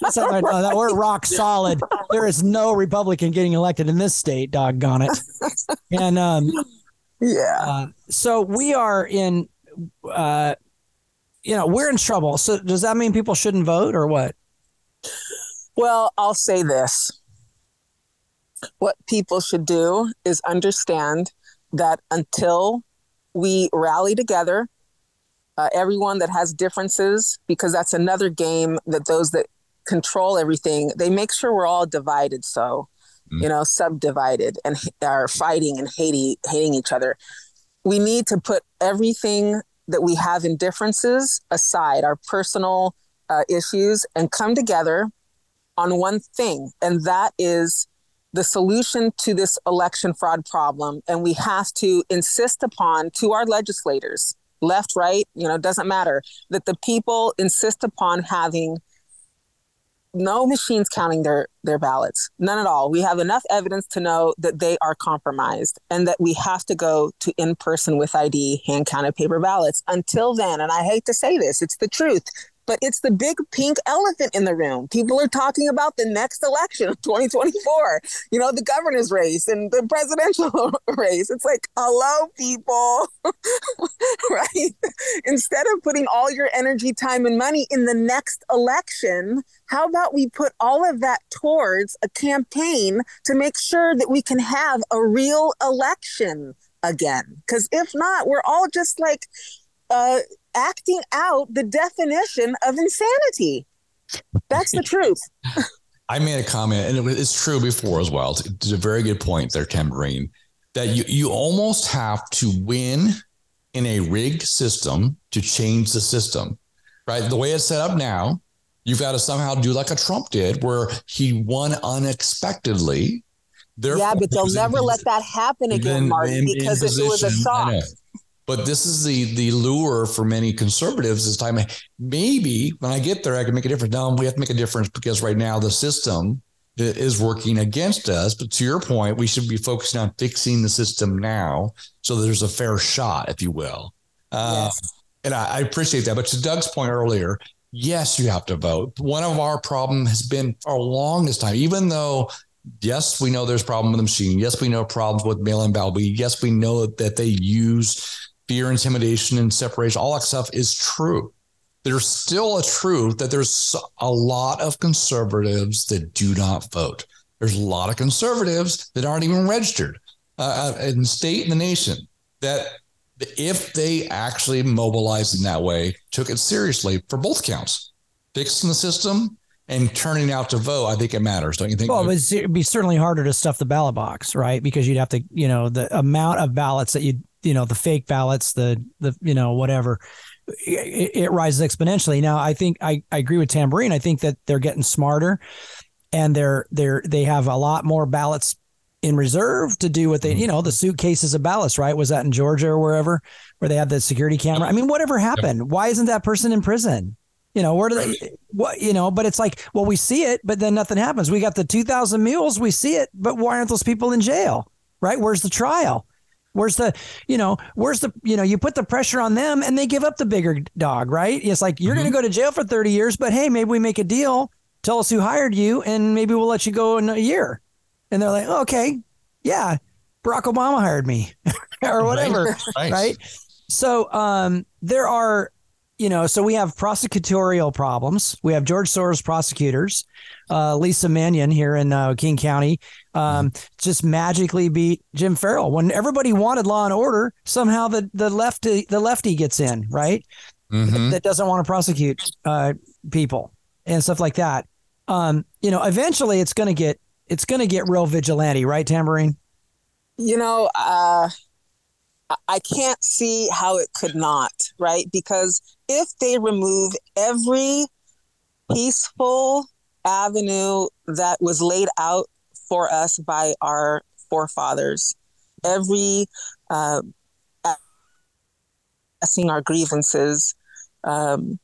S3: So I know that we're rock solid. There is no Republican getting elected in this state, doggone it. And um,
S5: yeah.
S3: uh, so we are in, uh, you know, we're in trouble. So does that mean people shouldn't vote or what?
S5: Well, I'll say this. What people should do is understand that until we rally together, uh, everyone that has differences, because that's another game that those that control everything, they make sure we're all divided. So,
S4: Mm.
S5: you know, subdivided and are fighting and hating hating each other. We need to put everything that we have in differences aside, our personal uh, issues, and come together on one thing, and that is the solution to this election fraud problem. And we have to insist upon to our legislators, left, right, you know, doesn't matter, that the people insist upon having no machines counting their their ballots. None at all. We have enough evidence to know that they are compromised and that we have to go to in person with id hand counted paper ballots. Until then and i hate to say this it's the truth but it's the big pink elephant in the room. People are talking about the next election of 2024 you know the governor's race and the presidential race. It's like hello people. Right? Instead of putting all your energy time and money in the next election how about we put all of that towards a campaign to make sure that we can have a real election again? Because if not, we're all just like uh, acting out the definition of insanity. That's the truth.
S4: I made a comment, and it it's true before as well. It's, it's a very good point there, Tamborine, that you, you almost have to win in a rigged system to change the system, right? The way it's set up now, you've got to somehow do like a Trump did, where he won unexpectedly.
S5: yeah, but they'll never let that happen again, Martin, because it was a shock.
S4: But this is the the lure for many conservatives this time. Maybe when I get there, I can make a difference. No, we have to make a difference because right now the system is working against us. But to your point, we should be focusing on fixing the system now, so there's a fair shot, if you will. Uh,
S5: Yes.
S4: and I, I appreciate that. But to Doug's point earlier, yes, you have to vote. One of our problem has been for a longest time, even though yes, we know there's a problem with the machine. Yes, we know problems with mail-in ballot. Yes, we know that they use fear, intimidation, and separation. All that stuff is true. There's still a truth that there's a lot of conservatives that do not vote. There's a lot of conservatives that aren't even registered uh, in the state and the nation that if they actually mobilized in that way, took it seriously for both counts, fixing the system and turning out to vote, I think it matters. Don't you think?
S3: Well, it'd be certainly harder to stuff the ballot box, right? Because you'd have to, you know, the amount of ballots that you, you know, the fake ballots, the, the, you know, whatever, it, it rises exponentially. Now, I think I, I agree with Tamborine. I think that they're getting smarter, and they're they're they have a lot more ballots in reserve to do what they, mm-hmm. you know, the suitcases of ballots, right? Was that in Georgia or wherever, where they had the security camera? Mm-hmm. I mean, whatever happened? Why isn't that person in prison? You know, where do they, what, you know, but it's like, well, we see it, but then nothing happens. We got the 2,000 mules, we see it, but why aren't those people in jail? Right? Where's the trial? Where's the, you know, where's the, you know, you put the pressure on them and they give up the bigger dog, right? It's like, you're going to go to jail for 30 years, but hey, maybe we make a deal. Tell us who hired you and maybe we'll let you go in a year. And they're like, okay, yeah, Barack Obama hired me or whatever
S4: Right.
S3: right? So um, there are, you know, so we have prosecutorial problems. We have George Soros prosecutors, uh, Leesa Manion here in uh, King County, um, just magically beat Jim Ferrell when everybody wanted law and order. Somehow the the lefty the lefty gets in, right?
S4: Mhm.
S3: That doesn't want to prosecute uh, people and stuff like that. Um, you know, eventually it's going to get it's going to get real vigilante, right, Tamborine?
S5: you know, uh, I- I can't see how it could not, right? Because if they remove every peaceful avenue that was laid out for us by our forefathers. Every uh, addressing our grievances. Um,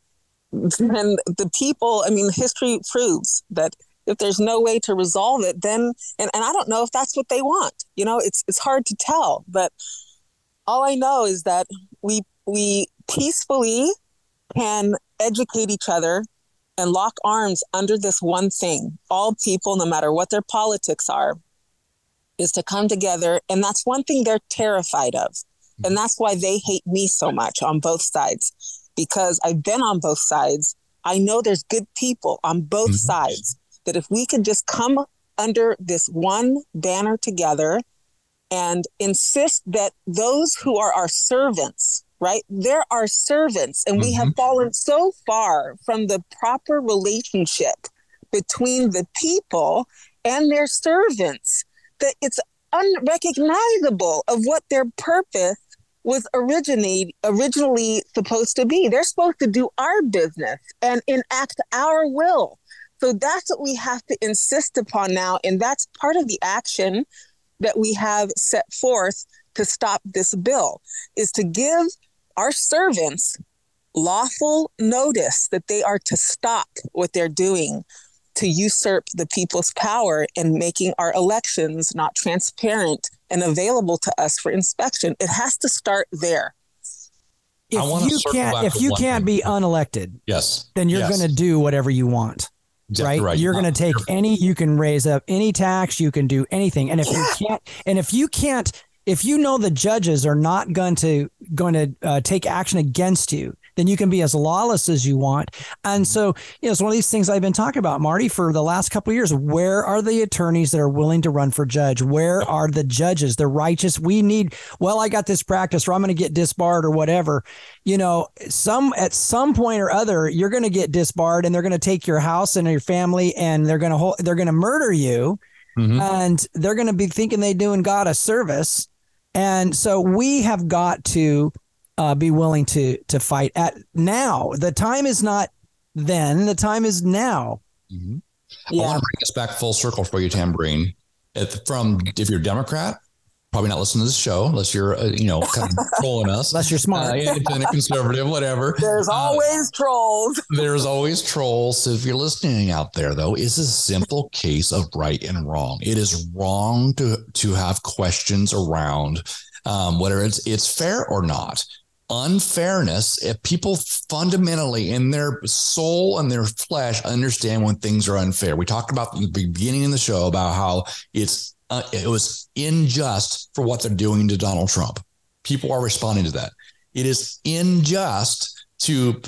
S5: and the people, I mean, history proves that if there's no way to resolve it, then and, and I don't know if that's what they want. You know, it's it's hard to tell. But all I know is that we we peacefully can educate each other and lock arms under this one thing. All people, no matter what their politics are, is to come together. And that's one thing they're terrified of. And that's why they hate me so much on both sides, because I've been on both sides. I know there's good people on both mm-hmm. sides. That if we could just come under this one banner together and insist that those who are our servants, right? There are servants. And mm-hmm. we have mm-hmm. fallen so far from the proper relationship between the people and their servants that it's unrecognizable of what their purpose was originate originally supposed to be. They're supposed to do our business and enact our will. So that's what we have to insist upon now. And that's part of the action that we have set forth to stop this bill is to give our servants lawful notice that they are to stop what they're doing to usurp the people's power in making our elections not transparent and available to us for inspection. It has to start there.
S3: If you can't, if you can't thing. be unelected,
S4: yes,
S3: then you're
S4: yes.
S3: going to do whatever you want. Exactly right? right? You're going to take any. You can raise up any tax. You can do anything. And if yeah. you can't, and if you can't, if you know the judges are not going to going to uh, take action against you, then you can be as lawless as you want. And so, you know, it's one of these things I've been talking about, Marty, for the last couple of years. Where are the attorneys that are willing to run for judge? Where are the judges, the righteous? We need, well, I got this practice or I'm going to get disbarred or whatever. You know, some at some point or other, you're going to get disbarred and they're going to take your house and your family and they're going to hold, they're going to murder you. Mm-hmm. And they're going to be thinking they're doing God a service. And so we have got to uh, be willing to to fight at now. The time is not then. The time is now.
S4: Mm-hmm. Yeah. I want to bring us back full circle for you, Tamborine. If, from if you're a Democrat, probably not listening to this show unless you're uh, you know kind of trolling us.
S3: Unless you're smart, uh,
S4: independent, conservative, whatever.
S5: There's uh, always uh, trolls.
S4: There's always trolls. So if you're listening out there, though, it's a simple case of right and wrong. It is wrong to to have questions around um, whether it's it's fair or not unfairness if people fundamentally in their soul and their flesh understand when things are unfair. We talked about the beginning of the show about how it's uh, it was unjust for what they're doing to Donald Trump. People are responding to that. It is unjust to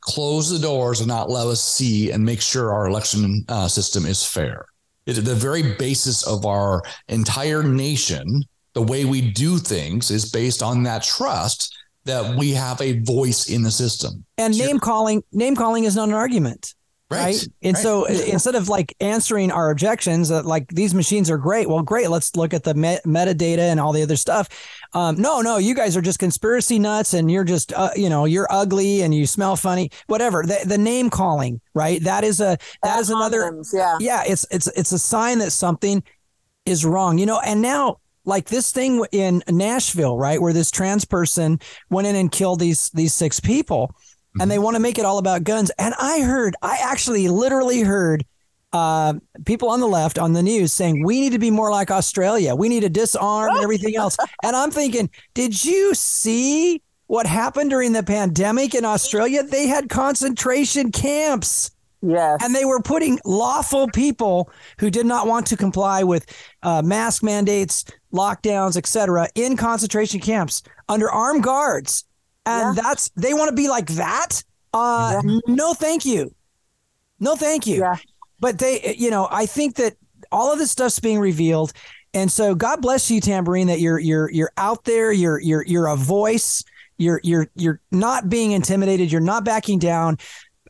S4: close the doors and not let us see and make sure our election uh, system is fair. It's the very basis of our entire nation. The way we do things is based on that trust that we have a voice in the system.
S3: And name calling, name calling is not an argument. Right. right? And
S4: right.
S3: so instead of like answering our objections that like these machines are great, well, great. Let's look at the met- metadata and all the other stuff. Um, no, no, you guys are just conspiracy nuts and you're just, uh, you know, you're ugly and you smell funny, whatever. The, the name calling, right? That is a, that is another,
S5: yeah.
S3: Yeah. It's, it's, it's a sign that something is wrong, you know, and now like this thing in Nashville, right, where this trans person went in and killed these these six people, mm-hmm. and they want to make it all about guns. And I heard, I actually literally heard uh, people on the left on the news saying we need to be more like Australia. We need to disarm and everything else. And I'm thinking, did you see what happened during the pandemic in Australia? They had concentration camps.
S5: Yes.
S3: And they were putting lawful people who did not want to comply with uh, mask mandates, lockdowns, etc., in concentration camps under armed guards. And yeah. that's they want to be like that. Uh, yeah. No, thank you. No, thank you.
S5: Yeah.
S3: But they, you know, I think that all of this stuff's being revealed, and so God bless you, Tamborine, that you're you're you're out there. You're you're you're a voice. You're you're you're not being intimidated. You're not backing down.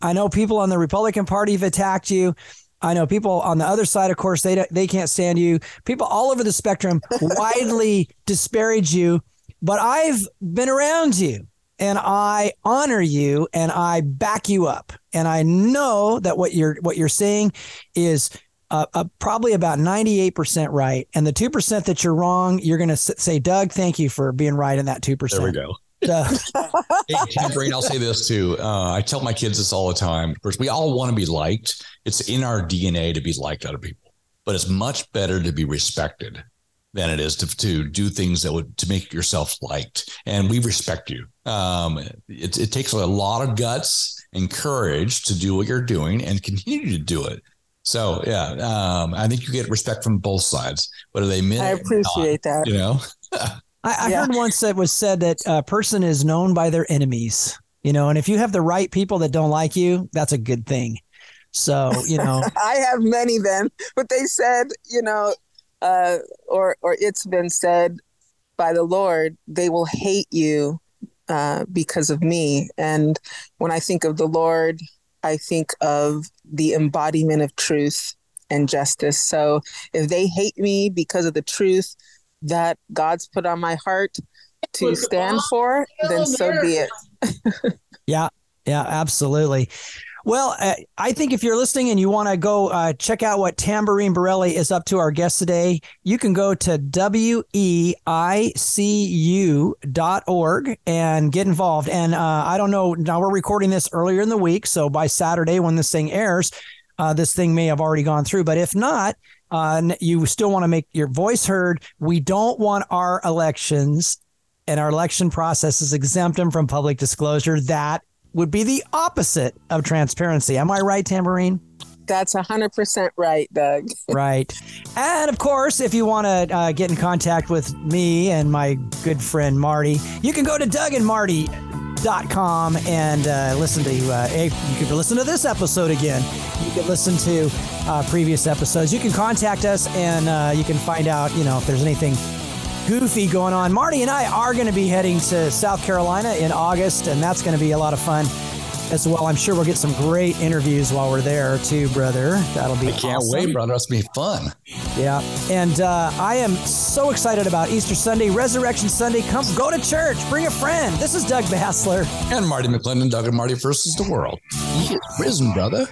S3: I know people on the Republican Party have attacked you. I know people on the other side, of course, they they can't stand you. People all over the spectrum widely disparage you, but I've been around you, and I honor you and I back you up. And I know that what you're what you're saying is uh, uh, probably about 98% right. And the 2% that you're wrong, you're going to say, Doug, thank you for being right in that 2%.
S4: There we go. hey, Tamborine, I'll say this too. Uh, I tell my kids this all the time. First, we all want to be liked. It's in our DNA to be liked out of people, but it's much better to be respected than it is to, to do things that would to make yourself liked. And we respect you. Um, it, it takes a lot of guts and courage to do what you're doing and continue to do it. So yeah, um, I think you get respect from both sides, whether they mean.
S5: I appreciate
S4: not,
S5: that.
S4: You know.
S3: I, I yeah. heard once that was said that a person is known by their enemies. You know, and if you have the right people that don't like you, that's a good thing. So you know,
S5: I have many then, but they said, you know, uh, or or it's been said by the Lord, they will hate you uh, because of me. And when I think of the Lord, I think of the embodiment of truth and justice. So if they hate me because of the truth that God's put on my heart to stand for, then so be it.
S3: yeah, yeah, absolutely. Well, uh, I think if you're listening and you want to go uh, check out what Tamborine Borrelli is up to, our guest today, you can go to weicu.org and get involved. And uh, I don't know, now we're recording this earlier in the week. So by Saturday, when this thing airs, uh, this thing may have already gone through. But if not, uh, you still want to make your voice heard. We don't want our elections and our election processes exempt them from public disclosure. That would be the opposite of transparency. Am I right, Tamborine?
S5: That's 100% right, Doug.
S3: right. And of course, if you want to uh, get in contact with me and my good friend Marty, you can go to dougandmarty.com and Marty dot com uh, listen to, uh, you could listen to this episode again. You can listen to uh, previous episodes. You can contact us and uh, you can find out, you know, if there's anything goofy going on. Marty and I are going to be heading to South Carolina in August, and that's going to be a lot of fun as well. I'm sure we'll get some great interviews while we're there too, brother. That'll be.
S4: I can't
S3: awesome.
S4: wait, brother. That's be fun.
S3: Yeah, and uh, I am so excited about Easter Sunday, Resurrection Sunday. Come, go to church, bring a friend. This is Doug Basler
S4: and Marty McClendon. Doug and Marty versus the world. He is risen, brother.